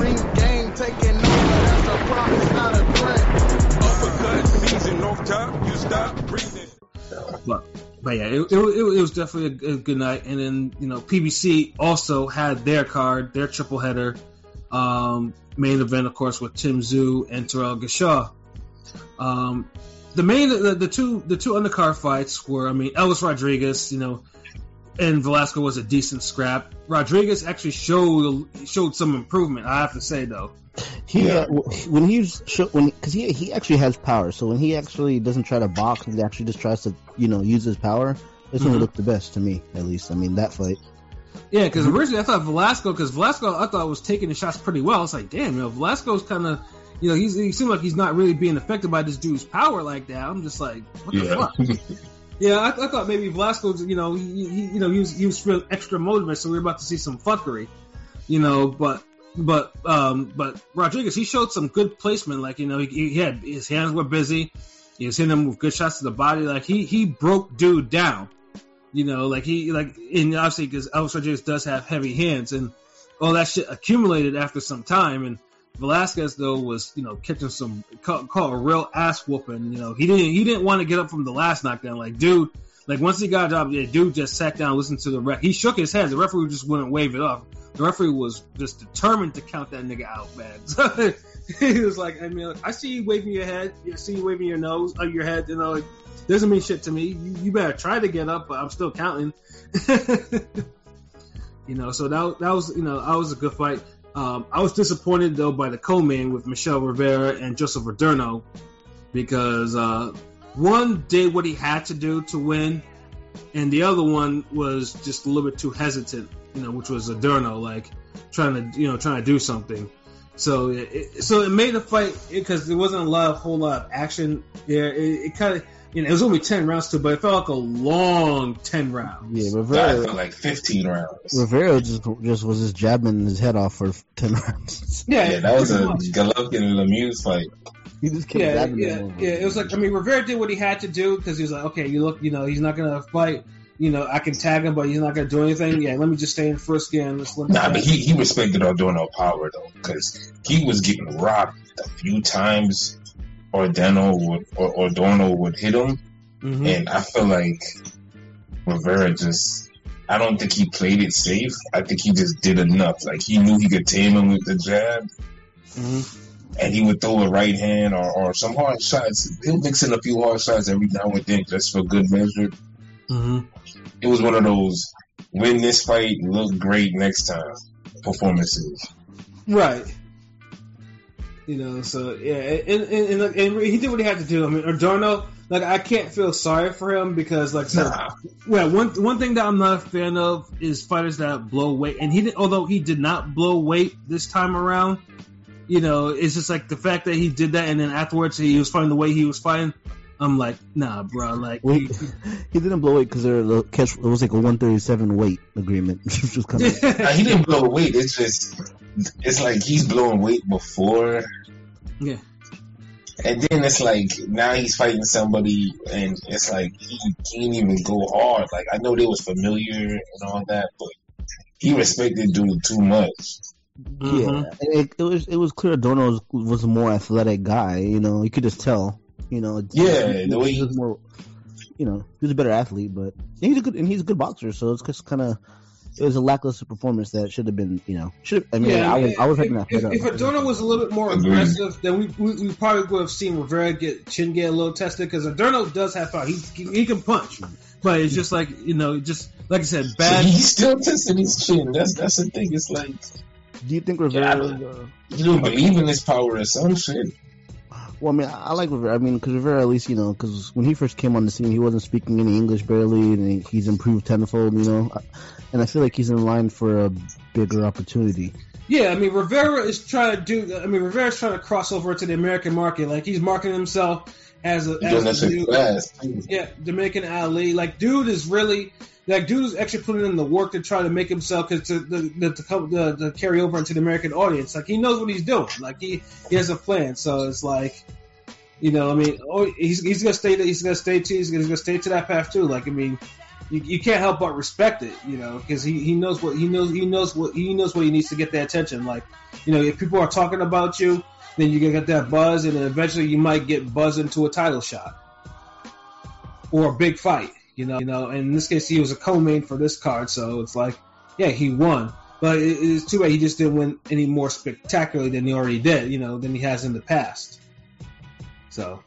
ring game taking over. That's a promise, not a threat. Uppercut, knees and off top, you stop breathing. But, but yeah, it, it, it was definitely a, a, good night. And then, you know, PBC also had their card, their triple header. Um, main event, of course, with Tim Tszyu and Terrell Gausha. Um, the main, the, the, two, the two undercard fights were, I mean, Elvis Rodriguez, you know, and Velasco was a decent scrap. Rodriguez actually showed showed some improvement. I have to say though. He yeah. uh, when he's when because he he actually has power. So when he actually doesn't try to box, he actually just tries to you know use his power. This mm-hmm. one looked the best to me, at least. I mean that fight. Yeah, because originally I thought Velasco, because Velasco I thought was taking the shots pretty well. It's like, damn, you know, Velasco's kind of, you know, he's he seemed like he's not really being affected by this dude's power like that. I'm just like, what the yeah. fuck? Yeah, I, I, thought maybe Velasco, you know, he, he, you know, he was he was real extra motivated, so we are about to see some fuckery, you know. But but um but Rodriguez, he showed some good placement. Like you know, he, he had his hands were busy. He was hitting them with good shots to the body. Like he he broke dude down. You know, like he like and obviously because Elvis Rodriguez does have heavy hands and all that shit accumulated after some time and Velasquez though was you know catching some caught, caught a real ass whooping. You know he didn't he didn't want to get up from the last knockdown. Like dude, like once he got dropped, yeah, dude just sat down, listened to the ref. He shook his head. The referee just wouldn't wave it off. The referee was just determined to count that nigga out, man. So he was like, I mean, I see you waving your head. I see you waving your nose, uh, your head. You know, it doesn't mean shit to me. You, you better try to get up, but I'm still counting. you know, so that that was you know, that was a good fight. Um, I was disappointed though by the co-main with Michel Rivera and Joseph Adorno because uh, one did what he had to do to win, and the other one was just a little bit too hesitant. You know, which was Adorno, like trying to you know trying to do something. So it, so it made the fight because there wasn't a lot, a whole lot of action there. It, it kind of you know, it was only ten rounds too, but it felt like a long ten rounds. Yeah, Rivera felt like fifteen rounds. Rivera just just was just jabbing his head off for ten rounds. Yeah, yeah that was a Golovkin and Lemieux fight. He just kept yeah, yeah, yeah. It was like I mean, Rivera did what he had to do because he was like, okay, you look, you know, he's not gonna fight. You know, I can tag him, but he's not gonna do anything. Yeah, let me just stay in first again. Let's let nah, but he, he respected on doing no power though, because he was getting robbed a few times Adorno would or Adorno would hit him, mm-hmm. and I feel like Rivera just. I don't think he played it safe. I think he just did enough. Like he knew he could tame him with the jab, mm-hmm. and he would throw a right hand or, or some hard shots. He'll mix in a few hard shots every now and then just for good measure. Mm-hmm. It was one of those win this fight, look great next time performances. Right. You know, so yeah, and, and, and, and, he did what he had to do. I mean, Adorno, like I can't feel sorry for him because, like, so, nah. well, one one thing that I'm not a fan of is fighters that blow weight, and he did, although he did not blow weight this time around. You know, it's just like the fact that he did that, and then afterwards he was fighting the way he was fighting. I'm like, nah, bro. Like, he, he didn't blow weight because there it was like a 137 weight agreement. he didn't blow weight. It's just it's like he's blowing weight before. Yeah. And then it's like now he's fighting somebody, and it's like he can't even go hard. Like I know they was familiar and all that, but he respected dude too much. Mm-hmm. Yeah, it, it, was it was clear Dono was, was, a more athletic guy. You know, you could just tell. You know, yeah, he, the way he was more. You know, he was a better athlete, but he's a good and he's a good boxer. So it's just kind of it was a lackluster performance that should have been, you know, should. have, I mean, yeah, I was, I was if, that. If, if Adorno was a little bit more aggressive, then we, we, we probably would have seen Rivera get chin get a little tested because Adorno does have power. He, he, he can punch, but it's just like you know, just like I said, bad. So he's still testing his chin. That's that's the thing. It's like, do you think Rivera? Yeah, uh, you don't believe in his power or some shit. Well, I mean, I like Rivera. I mean, because Rivera, at least, you know, because when he first came on the scene, he wasn't speaking any English barely, and he's improved tenfold, you know and I feel like he's in line for a bigger opportunity. Yeah, I mean Rivera is trying to do. I mean Rivera's trying to cross over to the American market. Like he's marketing himself as a, as a dude. Yeah, Dominican Ali. Like dude is really like dude is actually putting in the work to try to make himself to to, to, to, to carry over into the American audience. Like he knows what he's doing. Like he he has a plan. So it's like. You know, I mean, oh, he's, he's gonna stay. He's gonna stay to. He's gonna, stay to that path too. Like, I mean, you, you can't help but respect it, you know, because he, he knows what he knows he knows what he knows what he needs to get the attention. Like, you know, if people are talking about you, then you get that buzz, and then eventually you might get buzzed into a title shot or a big fight. You know, you know. And in this case, he was a co-main for this card, so it's like, yeah, he won. But it, it's too bad he just didn't win any more spectacularly than he already did, you know, than he has in the past. So,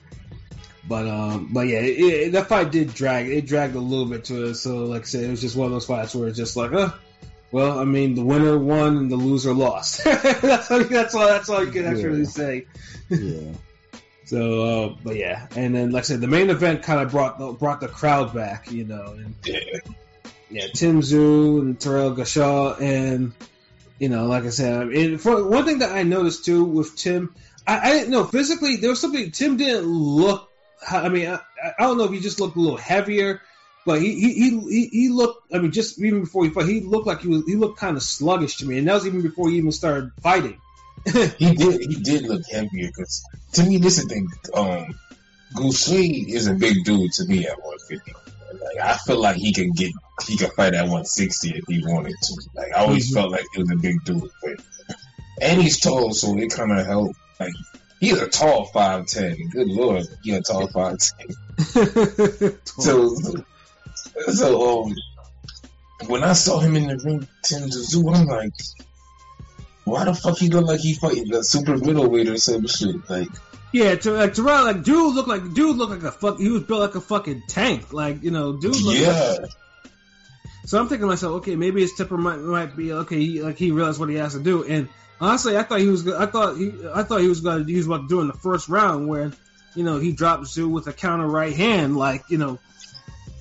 but um, but yeah, it, it, that fight did drag. It dragged a little bit to it. So, like I said, it was just one of those fights where it's just like, uh, well, I mean, the winner won and the loser lost. that's all. That's all. That's all you can actually Yeah. say. Yeah. So, uh, but yeah, and then like I said, the main event kind of brought the, brought the crowd back, you know, and Yeah. yeah, Tim Tszyu and Terrell Gausha, and you know, like I said, I mean, for one thing that I noticed too with Tim, I, I didn't know physically there was something Tim didn't look. I mean, I, I don't know if he just looked a little heavier, but he he he, he- he looked. I mean, just even before he fought, he looked like he was he looked kind of sluggish to me, and that was even before he even started fighting. He did. He did look heavier because to me, this is the thing. Um, Gausha is a big dude to me at 150. Like I feel like he could get he could fight at 160 if he wanted to. Like I always Mhm. felt like he was a big dude, but and he's tall, so it kind of helped. Like he's a tall five ten. Good lord, he a tall five ten. So so um, when I saw him in the ring, Tim Tszyu, I'm like. Why the fuck he look like he fighting a super middleweight or some shit? Like, Yeah, to, like Terrell, like dude look like dude look like a fuck. He was built like a fucking tank. Like you know, dude. Looked yeah, Like, so I'm thinking to myself, okay, maybe his temper might might be okay. He, like he realized what he has to do. And honestly, I thought he was. I thought he. I thought he was going. to He was about to do in the first round where, you know, he dropped Tszyu with a counter right hand, like you know,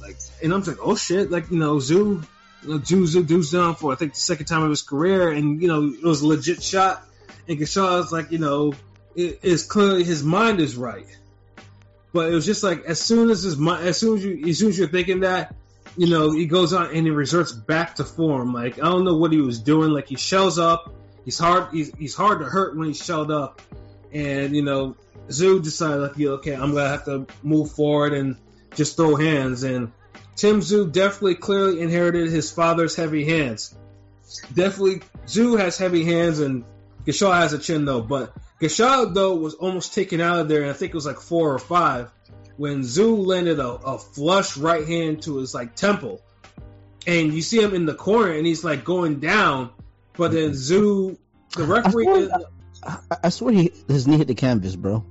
like. And I'm like, oh shit, like you know, Tszyu. Tszyu, Tszyu's down for I think the second time of his career, and you know it was a legit shot. And Gausha's like, you know, it is clearly his mind is right. But it was just like as soon as his mind, as soon as you, as soon as you're thinking that, you know, he goes on and he resorts back to form. Like I don't know what he was doing. Like he shells up. He's hard. He's, he's hard to hurt when he's shelled up. And you know, Tszyu decided like, yeah, okay, I'm gonna have to move forward and just throw hands. And Tim Tszyu definitely clearly inherited his father's heavy hands. Definitely, Tszyu has heavy hands and Gausha has a chin though. But Gausha though was almost taken out of there, and I think it was like four or five when Tszyu landed a, a flush right hand to his like temple, and you see him in the corner, and he's like going down, but then mm-hmm. Tszyu, the referee, swear- I, I swear he his knee hit the canvas, bro.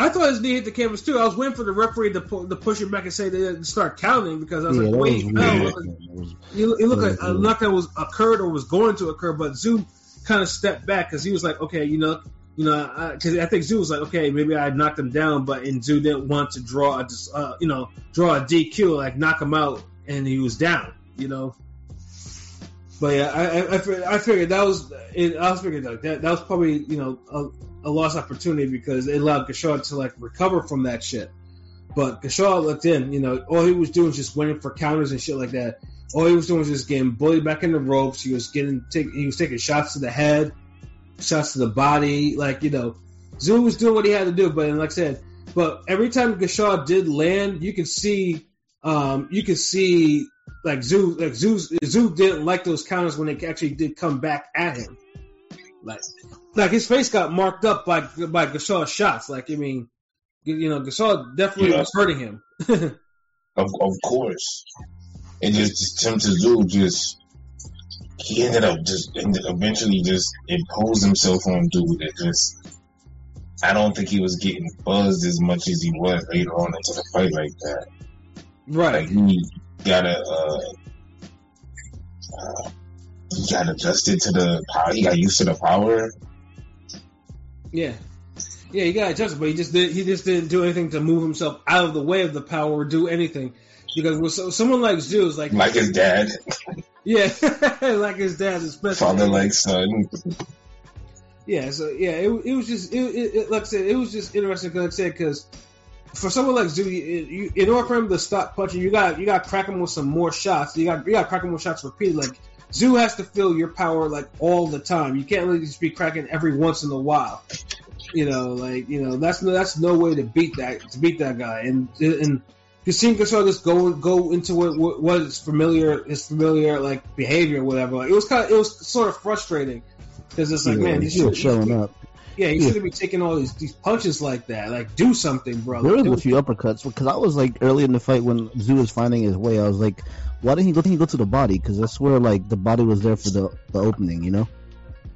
I thought his knee hit the canvas too. I was waiting for the referee to, pu- to push it back and say they didn't start counting because I was yeah, like, wait, was no, it looked, it looked like a knock that was occurred or was going to occur, but Tszyu kind of stepped back because he was like, okay, you know, you know, because I, think Tszyu was like, okay, maybe I knocked him down, but and Tszyu didn't want to draw a, uh, you know, draw a DQ, like knock him out, and he was down, you know. But yeah, I, I, I figured, figured that was, it, I was figuring like that, that was probably, you know, a, a lost opportunity because it allowed Gausha to like recover from that shit. But Gausha looked in, you know, all he was doing was just waiting for counters and shit like that. All he was doing was just getting bullied back in the ropes. He was getting, take, he was taking shots to the head, shots to the body, like you know, Tszyu was doing what he had to do. But like I said, but every time Gausha did land, you could see, um, you could see like Tszyu, like Tszyu, Tszyu didn't like those counters when they actually did come back at him. Like, like his face got marked up by by Gausha's shots. Like, I mean, you, know, Gausha definitely Yeah. was hurting him. of, of course. And just Tim Tszyu just he ended up just ended eventually just imposed himself on dude and just I don't think he was getting buzzed as much as he was later on into the fight like that. right. Like he got a uh, uh, he got adjusted to the power. He got used to the power. Yeah. Yeah, he got adjusted, but he just did. He just didn't do anything to move himself out of the way of the power or do anything, because with so, someone like Zeus, like Like his dad, yeah, like his dad, especially father like son. Yeah, so yeah, it, it was just it, it, it- like I said, it was just interesting. Like I said, because for someone like you, you, in order for him to stop punching, you got you got to crack him with some more shots. You got you got to crack him with shots repeatedly. Like Tszyu has to feel your power like all the time. You can't really just be cracking every once in a while. You know, like you know that's no that's no way to beat that to beat that guy. And and see Gausha just go go into what, what was familiar, his familiar like behavior, or whatever. Like, it was kind of, it was sort of frustrating because it's like, Yeah, man, you he showing up. Yeah, you Yeah. shouldn't be taking all these these punches like that. Like, do something, bro. There was Do a few uppercuts because I was like early in the fight when Tszyu was finding his way. I was like, why didn't he go? Didn't he go to the body? Because that's where like the body was there for the the opening. You know?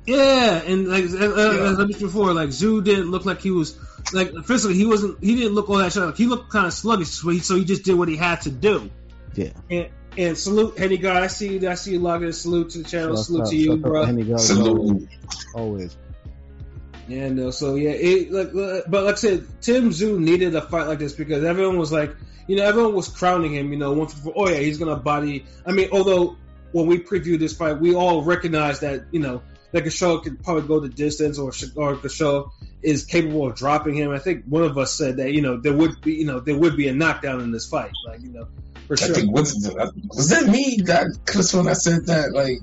Yeah, and like as, Yeah. as I mentioned before, like Tszyu didn't look like he was like physically he wasn't he didn't look all that sharp. He looked kind of sluggish, so he, so he just did what he had to do. Yeah. And, and salute, Henny God. I see you. I see you logging. in. Salute to the channel. Shout salute out- to you, shout out bro. Henny God, Salute. Always. Yeah, no. So yeah, it like, uh, but like I said, Tim Tszyu needed a fight like this because everyone was like, you know, everyone was crowning him. You know, one for oh yeah, he's gonna body. I mean, although when we previewed this fight, we all recognized that you know that Gausha could probably go the distance, or or Gausha is capable of dropping him. I think one of us said that you know there would be you know there would be a knockdown in this fight, like you know for I sure. think was was that me that Chris when I said that like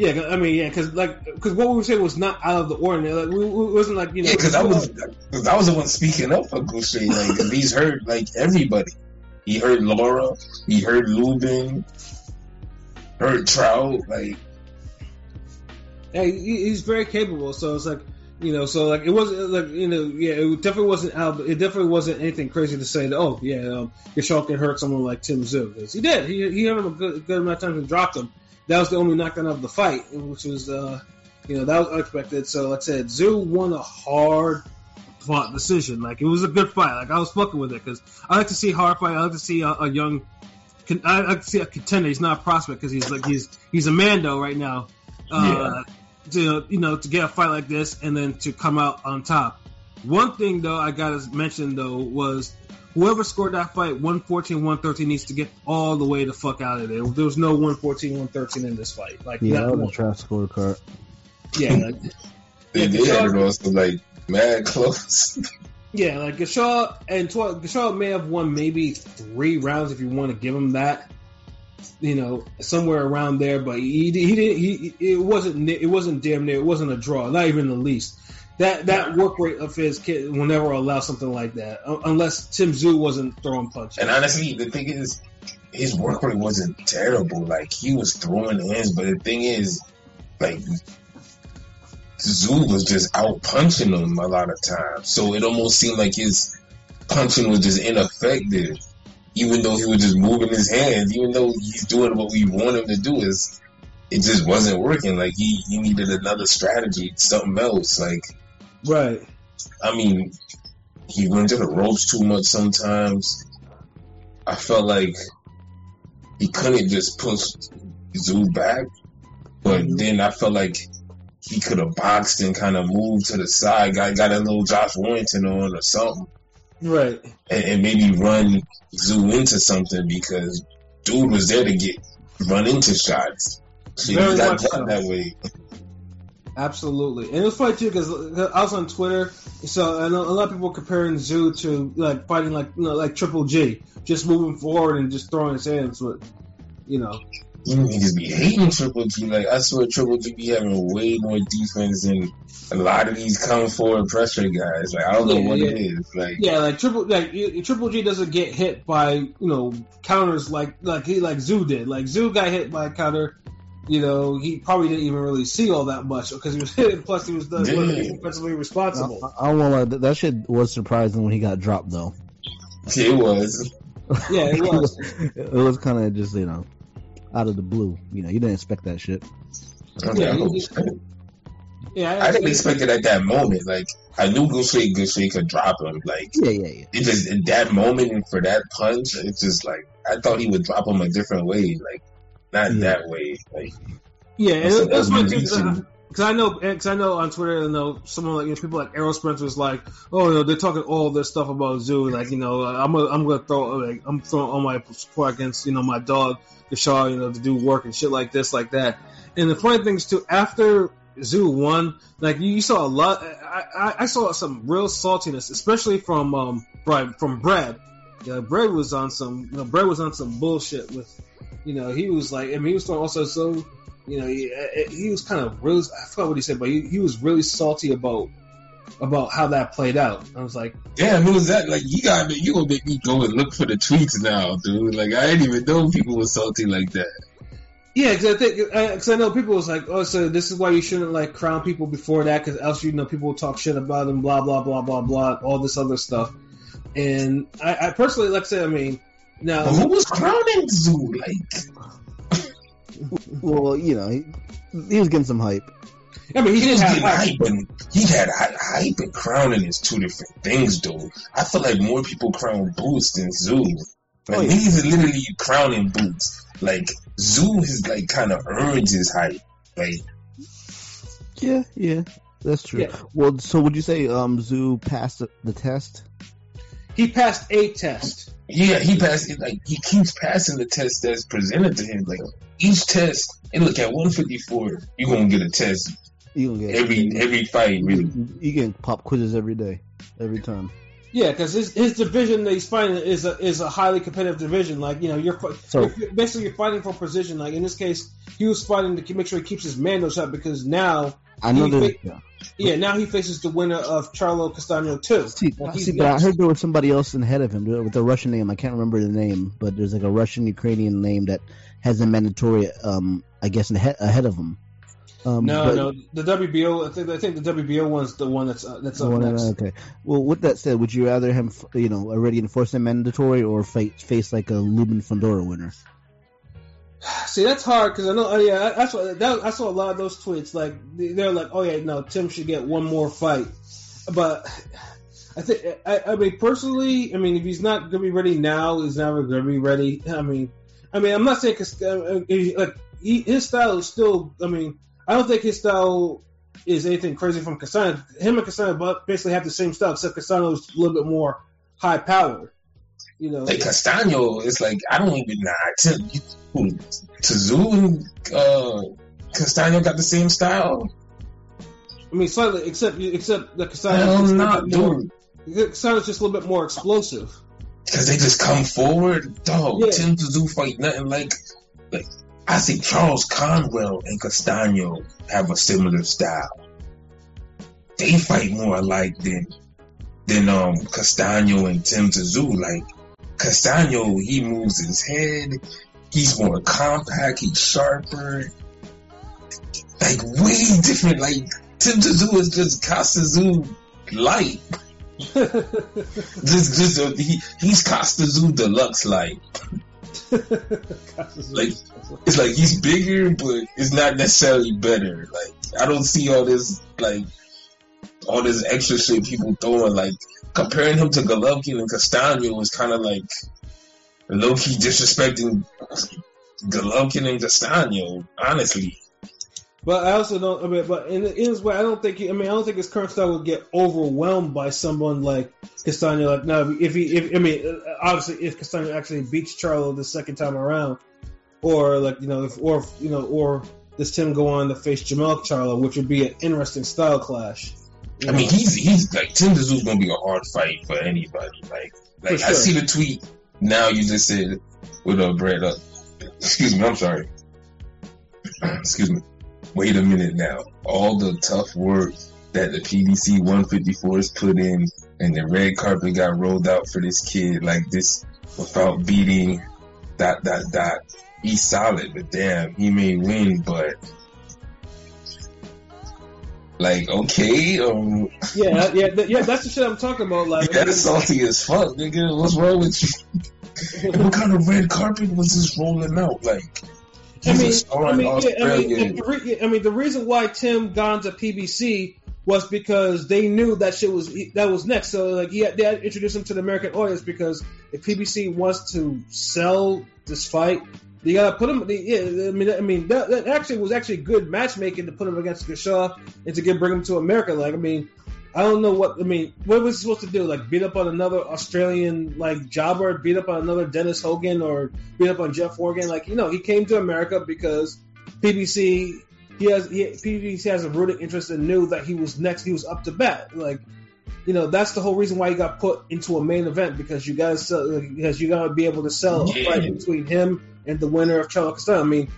Yeah, I mean, yeah, because like, because what we were saying was not out of the ordinary. Like, we, we it wasn't like you know, yeah because I was cause I was the one speaking up for Gausha like he's heard like everybody he heard Laura he heard Lubin heard Trout like yeah, he, he's very capable. So it's like, you know, so like it wasn't like you know, yeah, it definitely wasn't out. It definitely wasn't anything crazy to say that. Oh, yeah, um, Gausha can hurt someone like Tim Tszyu. he did. He he had him a good, good amount of times and dropped him. That was the only knockdown of the fight, which was uh, you know, that was unexpected. So like I said, Tszyu won a hard fought decision. Like it was a good fight. Like I was fucking with it because I like to see hard fight. I like to see a, a young. I like to see a contender. He's not a prospect because he's like he's he's a Mando right now. Uh, To you know to get a fight like this and then to come out on top. One thing though I gotta mention though was whoever scored that fight 114 113 needs to get all the way the fuck out of there. There was no 114 113 in this fight. Like Yeah, not that was one. a trash scorecard. yeah, like, they, Yeah, they had it also like mad close Yeah, like Gausha and Tw- Gausha may have won maybe three rounds if you want to give him that. You know, somewhere around there, but he he didn't. He it wasn't it wasn't damn near. It wasn't a draw, not even the least. That that work rate of his kid will never allow something like that, unless Tim Tszyu wasn't throwing punches. and honestly the thing is his work rate wasn't terrible like he was throwing hands but the thing is like Tszyu was just out punching him a lot of times. So it almost seemed like his punching was just ineffective. Even though he was just moving his hands, even though he's doing what we want him to do, is it just wasn't working. Like he, he needed another strategy, something else. Like right. I mean, he went to the ropes too much sometimes. I felt like he couldn't just push Tszyu back, but mm-hmm. then I felt like he could have boxed and kind of moved to the side, got got a little Josh Warrington on or something, Right. and, and maybe run Tszyu into something because dude was there to get run into shots. So Very he got much so. that way. Absolutely, and it was funny too because uh, I was on Twitter, so I know a lot of people comparing Tszyu to like fighting like you know like Triple G, just moving forward and just throwing his hands. But you know, You niggas be hating Triple G. Like I swear Triple G be having way more defense than a lot of these come forward pressure guys. Like I don't know what yeah. it is. Like yeah, like Triple like Triple G doesn't get hit by you know counters like like he like Tszyu did. Like Tszyu got hit by a counter. You know, he probably didn't even really see all that much because he was hit. Plus, he was the defensively responsible. I don't want lie. That, that shit was surprising when he got dropped, though. it was. Yeah, it was. it was kind of just you know out of the blue. You know, you didn't expect that shit. Okay, Yeah, I, hope- he- Yeah, I didn't expect it at that moment. Like I knew Gausha Gausha could drop him. Like Yeah, yeah, yeah. it just in that moment for that punch, it's just like I thought he would drop him a different way. Like not Yeah. that way. Like Yeah, and That's that's an my because I know eh, because I know on Twitter, you know, someone like you know, people like Errol Spencer was like, oh, you know, they're talking all this stuff about Tszyu, like you know, uh, I'm gonna, I'm gonna throw like I'm throwing all my support against you know my dog Gausha, you know, to do work and shit like this, like that. And the funny thing is too, after Tszyu won, like you, you saw a lot. Eh, I, I, I saw some real saltiness, especially from um Brad, from Brad. Yeah, Brad was on some, you know, Brad was on some bullshit with, you know, he was like, I mean, he was also so you know, he, eh, he was kind of really, I forgot what he said, but he, he was really salty about about how that played out. I was like, Damn, it was that like you got me. You gonna make me go and look for the tweets now, dude? Like I didn't even know people were salty like that. yeah, because I think uh, because I know people was like, oh, so this is why you shouldn't like crown people before that, because else you know people will talk shit about them, blah blah blah blah blah, all this other stuff. And I, I personally, like I said, I mean, now But who was crowning Tszyu? Like Well, you know, he, he was getting some hype. I mean, he, he did was have getting hype, and he had hy- hype and crowning is two different things, though. I feel like more people crown Boots than Tszyu. Like Oh, yeah. niggas are literally crowning Boots. Like Tszyu has like kind of earned his hype. Like Yeah, yeah, that's true. Yeah. Well, so would you say um Tszyu passed the, the test? He passed a test. Yeah, he passed. Like he keeps passing the test that's presented to him. Like each test, and look at 154, you gonna get a test You gonna get every every fight. Really, You can pop quizzes every day, every time. Yeah, because his, his division that he's fighting is a is a highly competitive division. Like you know, you're, So- you're basically you're fighting for position. Like in this case, he was fighting to make sure he keeps his Mando shot because now, I know that. fa- Yeah. now he faces the winner of Charlo Castano too. See, see, but I heard there was somebody else ahead of him with a Russian name. I can't remember the name, but there's like a Russian Ukrainian name that has a mandatory, um, I guess, ahead, ahead of him. Um, No, but- no, the WBO. I think I think the WBO one's the one that's uh, that's up no, next. okay. Well, with that said, would you rather him, you know, already enforce a mandatory or face face like a Lubin Fundora winner? See, that's hard because I know. Oh, yeah, that's what that, I saw a lot of those tweets. Like they- they're like, "Oh yeah, no, Tim should get one more fight." But I think, I, I mean, personally, I mean, if he's not gonna be ready now, he's never gonna be ready. I mean, I mean, I'm not saying cause, uh, uh, like he, his style is still. I mean, I don't think his style is anything crazy from Castano. Him and but basically have the same style, except Castano is a little bit more high powered. You know, like Castano, it's like I don't even nah. To, to Tszyu and uh, Castano got the same style. I mean, slightly, except except the Castano. Hell is a no, little bit more- dude. Castano's just a little bit more explosive. Because they just come forward. Dog, Yeah. Tim Tszyu fight nothing like like I think Charles Conwell and Castano have a similar style. They fight more alike than than um Castano and Tim Tszyu. Like Castano, he moves his head. He's more compact. He's sharper. Like way different. Like Tim Tszyu is just Kasazu light. Just, just uh, he, he's Kasazu deluxe light. Like, It's like he's bigger, but it's not necessarily better. Like I don't see all this like all this extra shit people throwing. Like comparing him to Golovkin and Castano was kind of like low key disrespecting Golovkin and Castano. Honestly, But I also don't. I mean, but in, in his way, I don't think. He, I mean, I don't think his current style would get overwhelmed by someone like Castano. Like, no, if he, if I mean, obviously, if Castano actually beats Charlo the second time around, or like you know, if, or you know, or does Tim go on to face Jermell Charlo, which would be an interesting style clash. You I know? mean he's he's like Tim Tszyu's gonna be a hard fight for anybody. Like like For I see the tweet now. You just said with uh, Brad up. Excuse me, I'm sorry. Excuse me. Wait a minute now. All the tough work that the PBC 154s put in and the red carpet got rolled out for this kid like this without beating dot dot dot. He's solid, but damn, he may win, but like okay, um, yeah, yeah, th- yeah. That's the shit I'm talking about. Like, that's salty as fuck, nigga. What's wrong with you? what kind of red carpet was this rolling out? Like, I mean, I mean, yeah, I mean, the re- I mean, the reason why Tim gone to PBC was because they knew that shit was that was next. So like, yeah, they had to him to the American audience because if PBC wants to sell this fight, you gotta put him. Yeah, I mean, I mean, that, that actually was actually good matchmaking to put him against Gausha and to get bring him to America. Like, I mean. I don't know what I mean. What was he supposed to do? Like beat up on another Australian like jobber, beat up on another Dennis Hogan, or beat up on Jeff Morgan? Like you know, he came to America because PBC he has he, PBC has a rooted interest and knew that he was next. He was up to bat. Like you know, that's the whole reason why he got put into a main event because you guys sell because you gotta be able to sell a fight between him and the winner of Castano. I mean,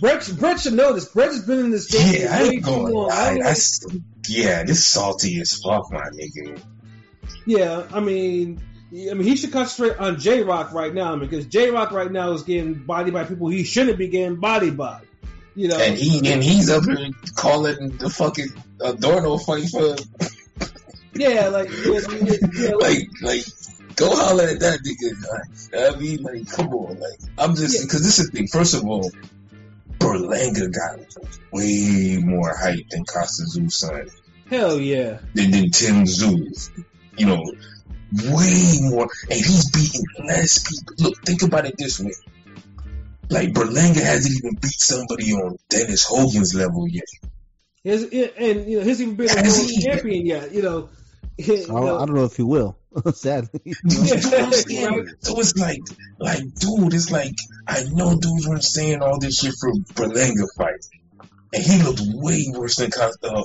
Brett, Brett should know this. Brett has been in this game Yeah, I way ain't too going. long. I I, don't know- I s- yeah, this salty as fuck, my nigga. Yeah, I mean, I mean, he should concentrate on J Rock right now because J Rock right now is getting bodied by people he shouldn't be getting bodied by. You know, And he and he's up here calling the fucking uh, Adorno fight for yeah, like, yeah, yeah, yeah, like like go holler at that nigga. Like, I mean, like, come on, like I'm just Yeah. because this is the thing. First of all, Berlanga got way more hype than Kostya Tszyu's son. hell yeah, than, than Tim Tszyu. You know, way more, and he's beating less people. Look, think about it this way. Like Berlanga hasn't even beat somebody on Dennis Hogan's level yet. his, and you know, he's even been a world champion yet. You know, you I don't, know, I don't know if he will. Sadly, You know what I'm saying? Right. So it's like, like, dude, it's like I know dudes were saying all this shit for Berlanga fight, and he looked way worse than uh,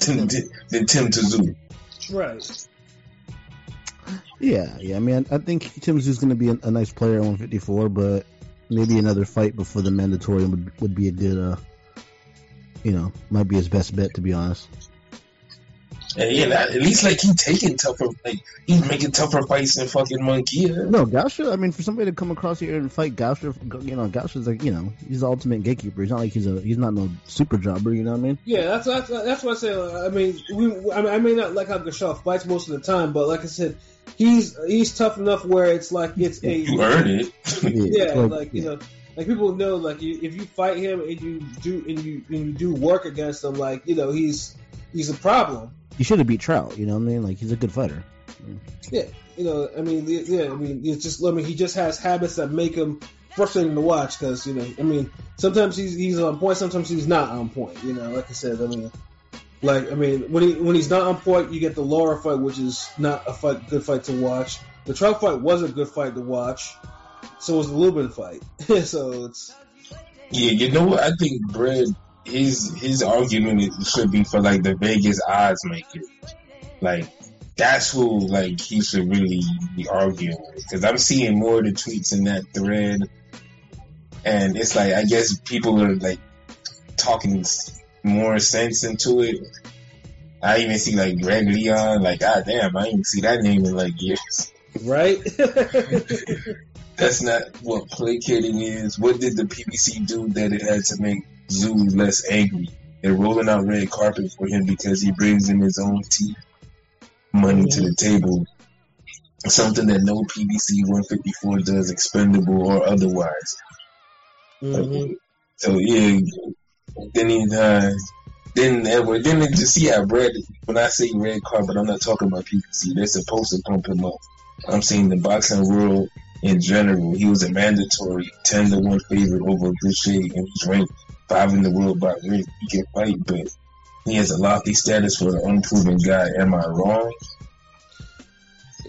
than, than Tim Tszyu. right. yeah, yeah. I mean, I, I think Tim Tszyu's going to be a, a nice player at 154, but maybe another fight before the mandatory would would be a good, uh, you know, might be his best bet to be honest. And yeah, that- at least like he taking tougher, like he's making tougher fights than fucking Munguia. No, Gausha. I mean, for somebody to come across here and fight Gausha, you know, Gausha's like, you know, he's the ultimate gatekeeper. He's not like he's a, he's not no super jobber. You know what I mean? Yeah, that's that's that's what I say. Uh, I mean, we I, mean, I may not like how Gausha fights most of the time, but like I said, he's he's tough enough where it's like it's a You earned it. yeah, like you know, like people know, like you, if you fight him and you do and you and you do work against him, like you know, he's he's a problem. He should have beat Trout. You know what I mean? Like he's a good fighter. Yeah, you know, I mean, yeah, I mean, it's just I mean, he just has habits that make him frustrating to watch because you know, I mean, sometimes he's he's on point, sometimes he's not on point. You know, like I said, I mean. Like I mean, when he when he's not on point, you get the Laura fight, which is not a fight, good fight to watch. The Trout fight was a good fight to watch. So was the Lubin fight. so it's Yeah, you know what? I think Brad, his his argument is- should be for like the Vegas odds maker. Like that's who like he should really be arguing with because I'm seeing more of the tweets in that thread, and it's like I guess people are like talking more sense into it. I even see like Greg Leon, like God damn, I didn't see that name in like years. right. That's not what placating is. What did the PBC do that it had to make Tszyu less angry? They're rolling out red carpet for him because he brings in his own teeth, money to the table. Something that no PBC 154 does, expendable or otherwise. Mhm. So yeah, then he uh, then Edward, then it just yeah, Brad. When I say red carpet, I'm not talking about PBC. They're supposed to pump him up. I'm saying the boxing world in general. He was a mandatory ten to one favorite over Gausha, and he's ranked five in the world by. He can fight, but he has a lofty status for an unproven guy. Am I wrong?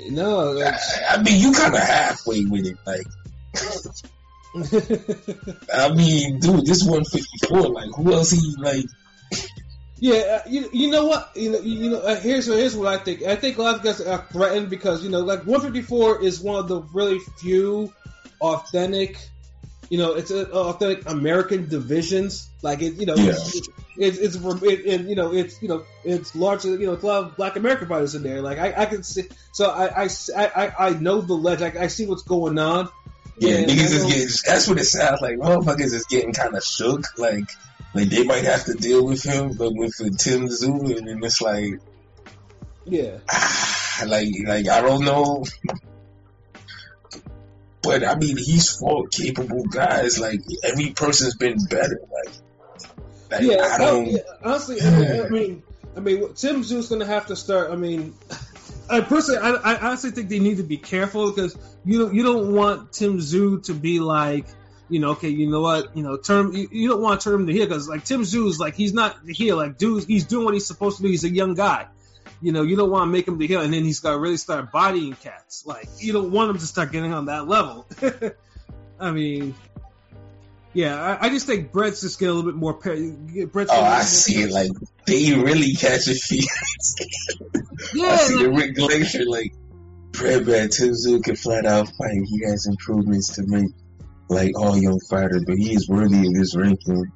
No, I, I mean, you kind of halfway with it. Like, I mean, dude, this 154. Like, who else he like? yeah. uh, You, you know what? You know, you know. Uh, here's here's what I think. I think a lot of guys are threatened because you know, like 154 is one of the really few authentic. You know, it's a, authentic American divisions. Like it, you know, Yeah. it's, it's, it's it, it, you know, it's you know, it's largely you know, it's a lot of Black American fighters in there. Like I, I can see, so I, I, I, I know the ledge. I, I see what's going on. Yeah, And niggas is getting. That's what it sounds like. Motherfuckers is getting kind of shook. Like, like they might have to deal with him, but with uh, Tim Tszyu, and then it's like, Yeah. ah, like, like I don't know. But I mean, he's fought capable guys. Like every person's been better. Like, like yeah, I I don't. yeah, honestly, I mean, I mean, I mean, Tim Tszyu's going to have to start. I mean, I personally, I, I honestly think they need to be careful because you don't, you don't want Tim Tszyu to be like, you know, okay, you know what, you know, term, you, you don't want to turn him to heel because like Tim Tszyu's like he's not here, like dude, he's doing what he's supposed to do. He's a young guy. You know, you don't want to make him the heel, and then he's got to really start bodying cats. Like, you don't want him to start getting on that level. I mean, yeah, I, I just think Brett's just get a little bit more. Par- Brett's Oh, getting I see. Like they really catch a feelings. Yeah, I see like- the Rick Glaser like Tim Tszyu can flat out fight. He has improvements to make. like all young fighters, but he is worthy of this ranking.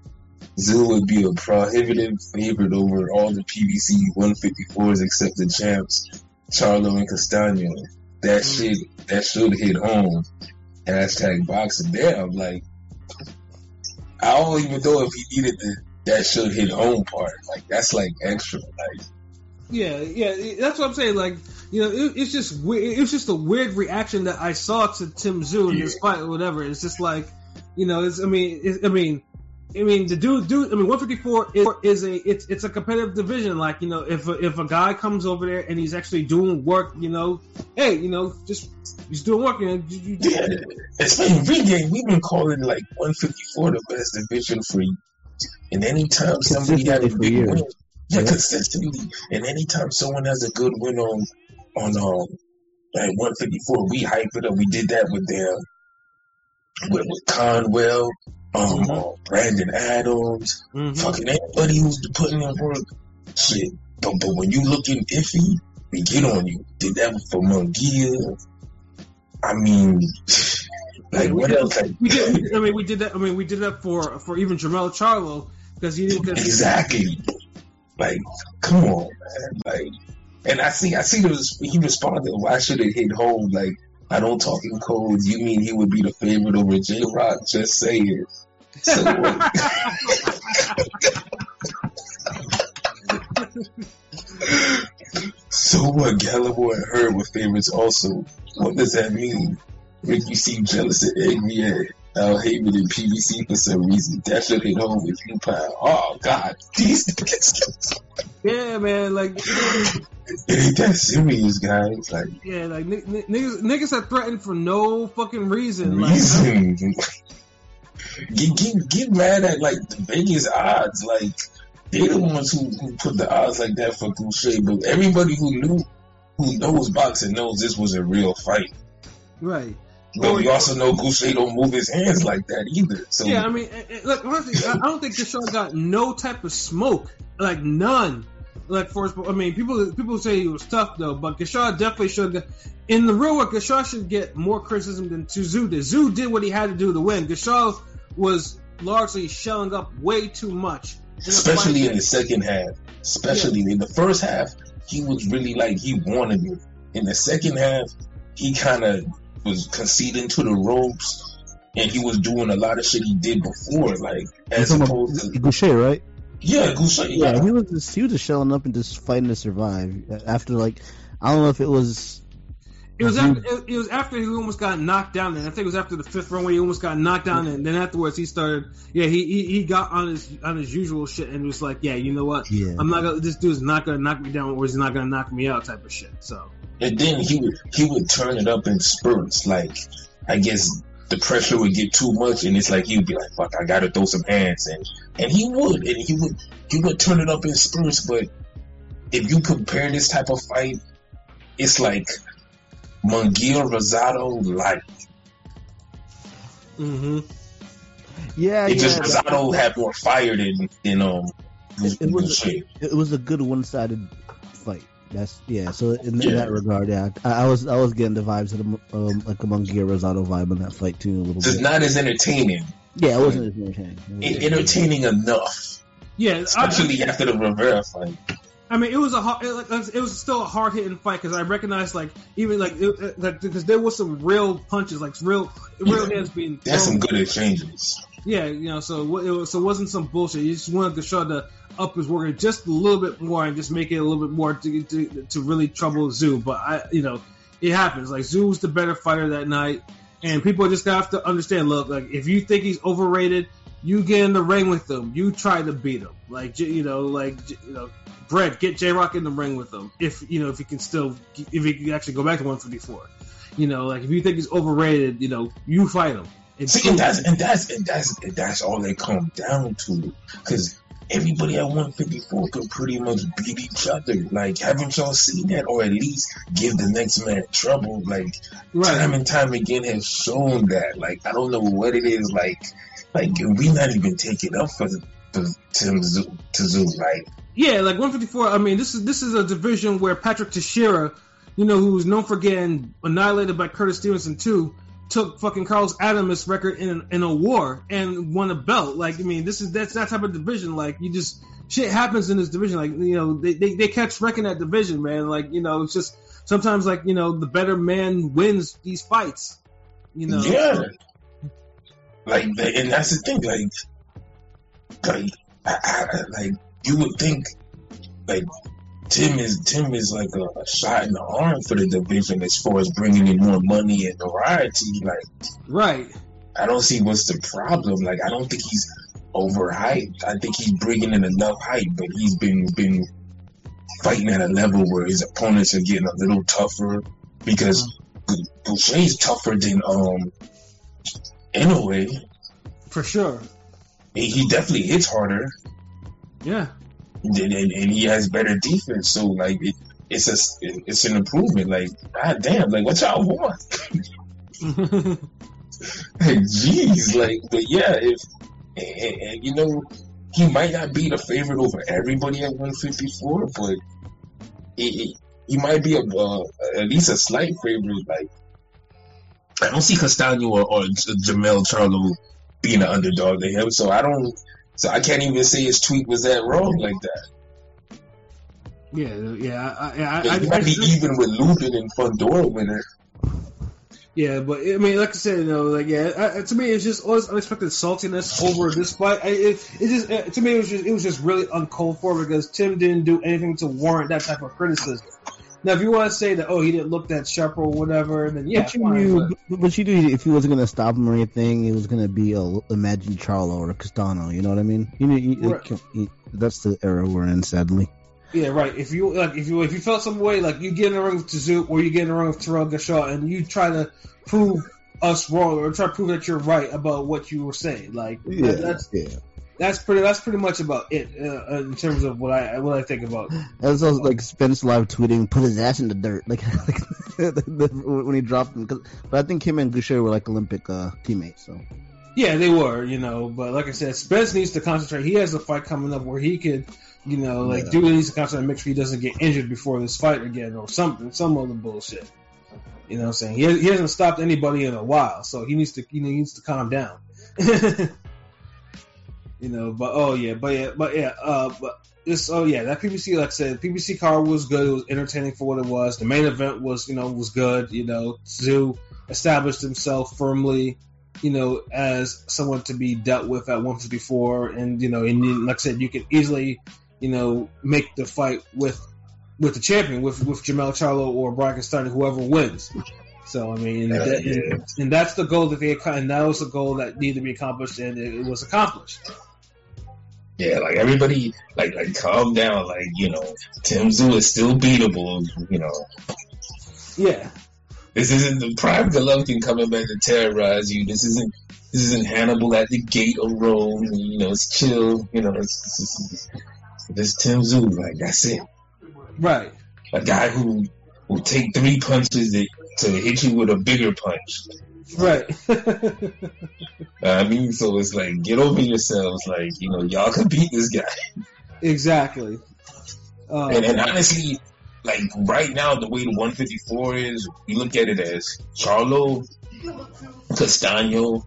Tszyu would be a prohibitive favorite over all the PBC 154s except the champs, Charlo and Castaño. That Mm. shit, that should hit home. Hashtag boxing. Damn, like, I don't even know if he needed the that should hit home part. Like, that's like extra. Like, Yeah, yeah, that's what I'm saying. Like, you know, it, it's just weird. It's just a weird reaction that I saw to Tim Tszyu in this fight or whatever. It's just like, you know, it's. I mean, I mean, I mean, the dude, dude. I mean, 154 is, is a it's it's a competitive division. Like, you know, if a, if a guy comes over there and he's actually doing work, you know, hey, you know, just he's doing work. You know, you, you, yeah, it's been regame. We've been calling like 154 the best division for you. and anytime somebody had a Consistently for big years. win, yeah, Yeah. consistently, and anytime someone has a good win on on um like 154, we hype it up. We did that with them with, with Conwell, um, Mhm. uh, Brandon Adams, Mhm. fucking anybody who's putting in work. Shit, but but when you looking iffy, we get on you. Did that for Munguia. I mean, like what else? Like, we did. I mean, we did that. I mean, we did that for for even Jermell Charlo because he didn't. Exactly. Like, come on, man. Like, and I see, I see. The, he responded, "Why should it hit home?" Like, I don't talk in codes. You mean he would be the favorite over J Rock? Just say it. So what? so what? Gallimore and Hurd were favorites also. What does that mean? Make you seem jealous and angry at Al Haymon and PBC for some reason. That should hit home with you, pal. Oh God, these niggas. yeah, man. Like, It ain't that serious, guys. Like yeah, like n- n- niggas, niggas are threatened for no fucking reason. Like, get, get get mad at like the Vegas odds. Like they're the ones who, who put the odds like that for Gausha. But everybody who knew who knows boxing knows this was a real fight. right. But we also know Gausha don't move his hands like that either. So Yeah, I mean, look, honestly, I don't think Deshaun got no type of smoke, like none. Like for, I mean, people people say he was tough though, but Gausha definitely should. Get, in the real world, Gausha should get more criticism than Tszyu did. Tszyu did what he had to do to win. Gausha was largely shelling up way too much, especially in the second half. Especially in the first half, he was really like he wanted it. In the second half, he kind of was conceding to the ropes, and he was doing a lot of shit he did before, like as opposed to Gausha, right? yeah, Gausha, Yeah, yeah, he was just, he was just shelling up and just fighting to survive. After like, I don't know if it was It was after it, it was after he almost got knocked down. And I think it was after the fifth round where he almost got knocked down. And then afterwards he started. Yeah, he he, he got on his on his usual shit and was like, yeah, you know what? yeah. I'm not gonna. This dude's not gonna knock me down, or he's not gonna knock me out, type of shit. So and then he would he would turn it up in spurts. Like I guess the pressure would get too much, and it's like he would be like, "Fuck, I gotta throw some hands," and and he would, and he would he would turn it up in spurts. But if you compare this type of fight, it's like Munguia Rosado like hmm yeah, it yeah. just that- Rosado had more fire than than um. It- it was- Gausha. it was a good one-sided fight. That's yeah. So in, Yeah. in that regard, yeah, I, I was I was getting the vibes of the, um, like a Munguia Rosado vibe in that fight too a little just bit. not as entertaining. yeah, it wasn't as entertaining. It En- entertaining enough, yeah. I, especially after the Rivera fight. I mean, it was a hard, it, like, it was still a hard hitting fight because I recognized like even like it, like because there was some real punches, like real real Yeah. hands being. That's some good exchanges. Yeah, you know, so it was, so it wasn't some bullshit. You just wanted to show to up his work just a little bit more and just make it a little bit more to to, to really trouble Tszyu. But I, you know, it happens. Like Tszyu was the better fighter that night, and people just have to understand. Look, like if you think he's overrated, you get in the ring with him. You try to beat him. Like you know, like you know, Brett, get J Rock in the ring with him. If you know, if he can still, if he can actually go back to 154. You know, like if you think he's overrated, you know, you fight him. See, and that's and that's and that's and that's all they come down to, because everybody at 154 can pretty much beat each other. Like, haven't y'all seen that, or at least give the next man trouble? Like, time and time again has shown that. Like, I don't know what it is. Like, like we not even taking up for for Tim Tszyu, to Tszyu. Like, Yeah, like 154. I mean, this is this is a division where Patrick Teixeira, you know, who's known for getting annihilated by Curtis Stevenson too, took fucking Carlos Adames record in in a war and won a belt. Like I mean, this is that's that type of division. Like you just shit happens in this division. Like you know, they they, they catch wrecking that division, man. Like you know, it's just sometimes like you know the better man wins these fights. You know, yeah. Like, and that's the thing. Like, like, I, I, like you would think, like Tim is Tim is like a, a, shot in the arm for the division as far as bringing in more money and variety. Like, right. I don't see what's the problem. Like, I don't think he's overhyped. I think he's bringing in enough hype, but he's been been fighting at a level where his opponents are getting a little tougher because Gausha's tougher than um Inoue. For sure. He, he definitely hits harder. Yeah and, and, and he has better defense. So like it, it's a it's an improvement. Like god damn, like what y'all want? Jeez, like but yeah, if and, and, you know he might not be the favorite over everybody at 154, but it, it, he might be a uh, at least a slight favorite. Like I don't see Castaño or, or Jermell Charlo being an underdog to him, so I don't so I can't even say his tweet was that wrong like that. Yeah, yeah, I, I, I, I might be even with Lubin and Fundora winner. Yeah, but I mean, like I said, you know, like yeah, I, to me, it's just all this unexpected saltiness over this fight. I, it, it just it, to me, it was just it was just really uncalled for because Tim didn't do anything to warrant that type of criticism. Now, if you want to say that, oh, he didn't look that sharp or whatever, then yeah, but you fine, knew, but, but you knew if he wasn't going to stop him or anything, it was going to be a Imagine Charlo or Castano. You know what I mean? You knew, you, right. it, that's the era we're in, sadly. Yeah, right. If you like, if you if you felt some way, like you get in the ring with Tszyu or you get in the ring with Terrell Gausha, and you try to prove us wrong or try to prove that you're right about what you were saying, like yeah, that's yeah that's pretty. That's pretty much about it uh, in terms of what I what I think about. That's also like Spence live tweeting, put his ass in the dirt, like, like the, the, when he dropped him. but I think him and Gausha were like Olympic uh, teammates. So yeah, they were, you know. But like I said, Spence needs to concentrate. He has a fight coming up where he could, you know, like yeah. do needs to concentrate and make sure he doesn't get injured before this fight again or something, some other bullshit. You know what I'm saying? He, he hasn't stopped anybody in a while, so he needs to he needs to calm down. You know, but oh yeah, but yeah, but yeah, uh, but this oh yeah, that PBC like I said, PBC card was good. It was entertaining for what it was. The main event was you know was good. You know, Tszyu established himself firmly, you know, as someone to be dealt with at 154, and you know, and like I said, you can easily, you know, make the fight with with the champion, with with Jermell Charlo or Brian Steiner, whoever wins. So I mean, uh, that, yeah. and, and, that's the goal that they and that was the goal that needed to be accomplished, and it, it was accomplished. Yeah, like everybody, like like calm down. Like you know, Tim Tszyu is still beatable. You know. Yeah. This isn't the prime Golovkin coming back to terrorize you. This isn't this isn't Hannibal at the gate of Rome. You know, it's chill. You know, it's, it's, it's this Tim Tszyu. Like that's it. Right. A guy who will take three punches to hit you with a bigger punch. Right. I mean, so it's like get over yourselves. Like you know, y'all can beat this guy. Exactly. Um, and, and honestly, like right now, the way the 154 is, we look at it as Charlo, Castaño,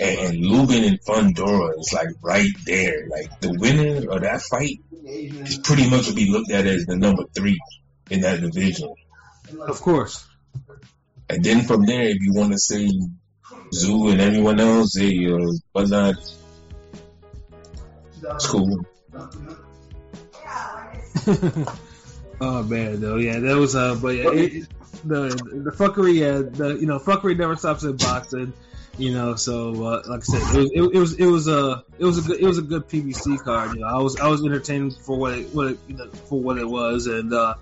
and Lubin and Fundora is like right there. Like the winner of that fight is pretty much will be looked at as the number three in that division. Of course. And then from there, if you want to say Tszyu and everyone else, they uh, whatnot, it's cool. oh man, though, yeah, that was uh, but yeah, it, the the fuckery, yeah, the you know fuckery never stops in boxing, you know. So uh, like I said, it was, it, it was it was a it was a good it was a good PBC card. You know, I was I was entertained for what it, what it, you know, for what it was, and uh,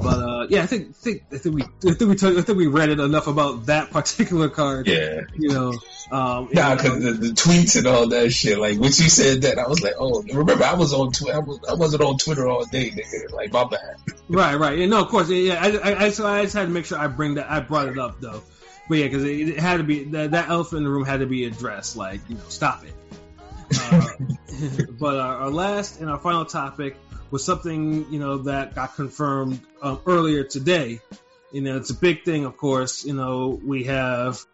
but uh, yeah, I think, think I think we I think we I think we read it enough about that particular card. Yeah, you know. Um, nah, because the, the, tweets and all that shit. Like when you said that, I was like, oh, remember I was on Twitter. I, was, I wasn't on Twitter all day, nigga. Like my bad. Right, right. Yeah, no, of course. Yeah, I, I, I, so I just had to make sure I bring that. I brought it up though. But yeah, because it, it, had to be that, that elephant in the room had to be addressed. Like, you know, stop it. Uh, but our, our last and our final topic was something you know that got confirmed um, earlier today. you know, it's a big thing, of course. You know, we have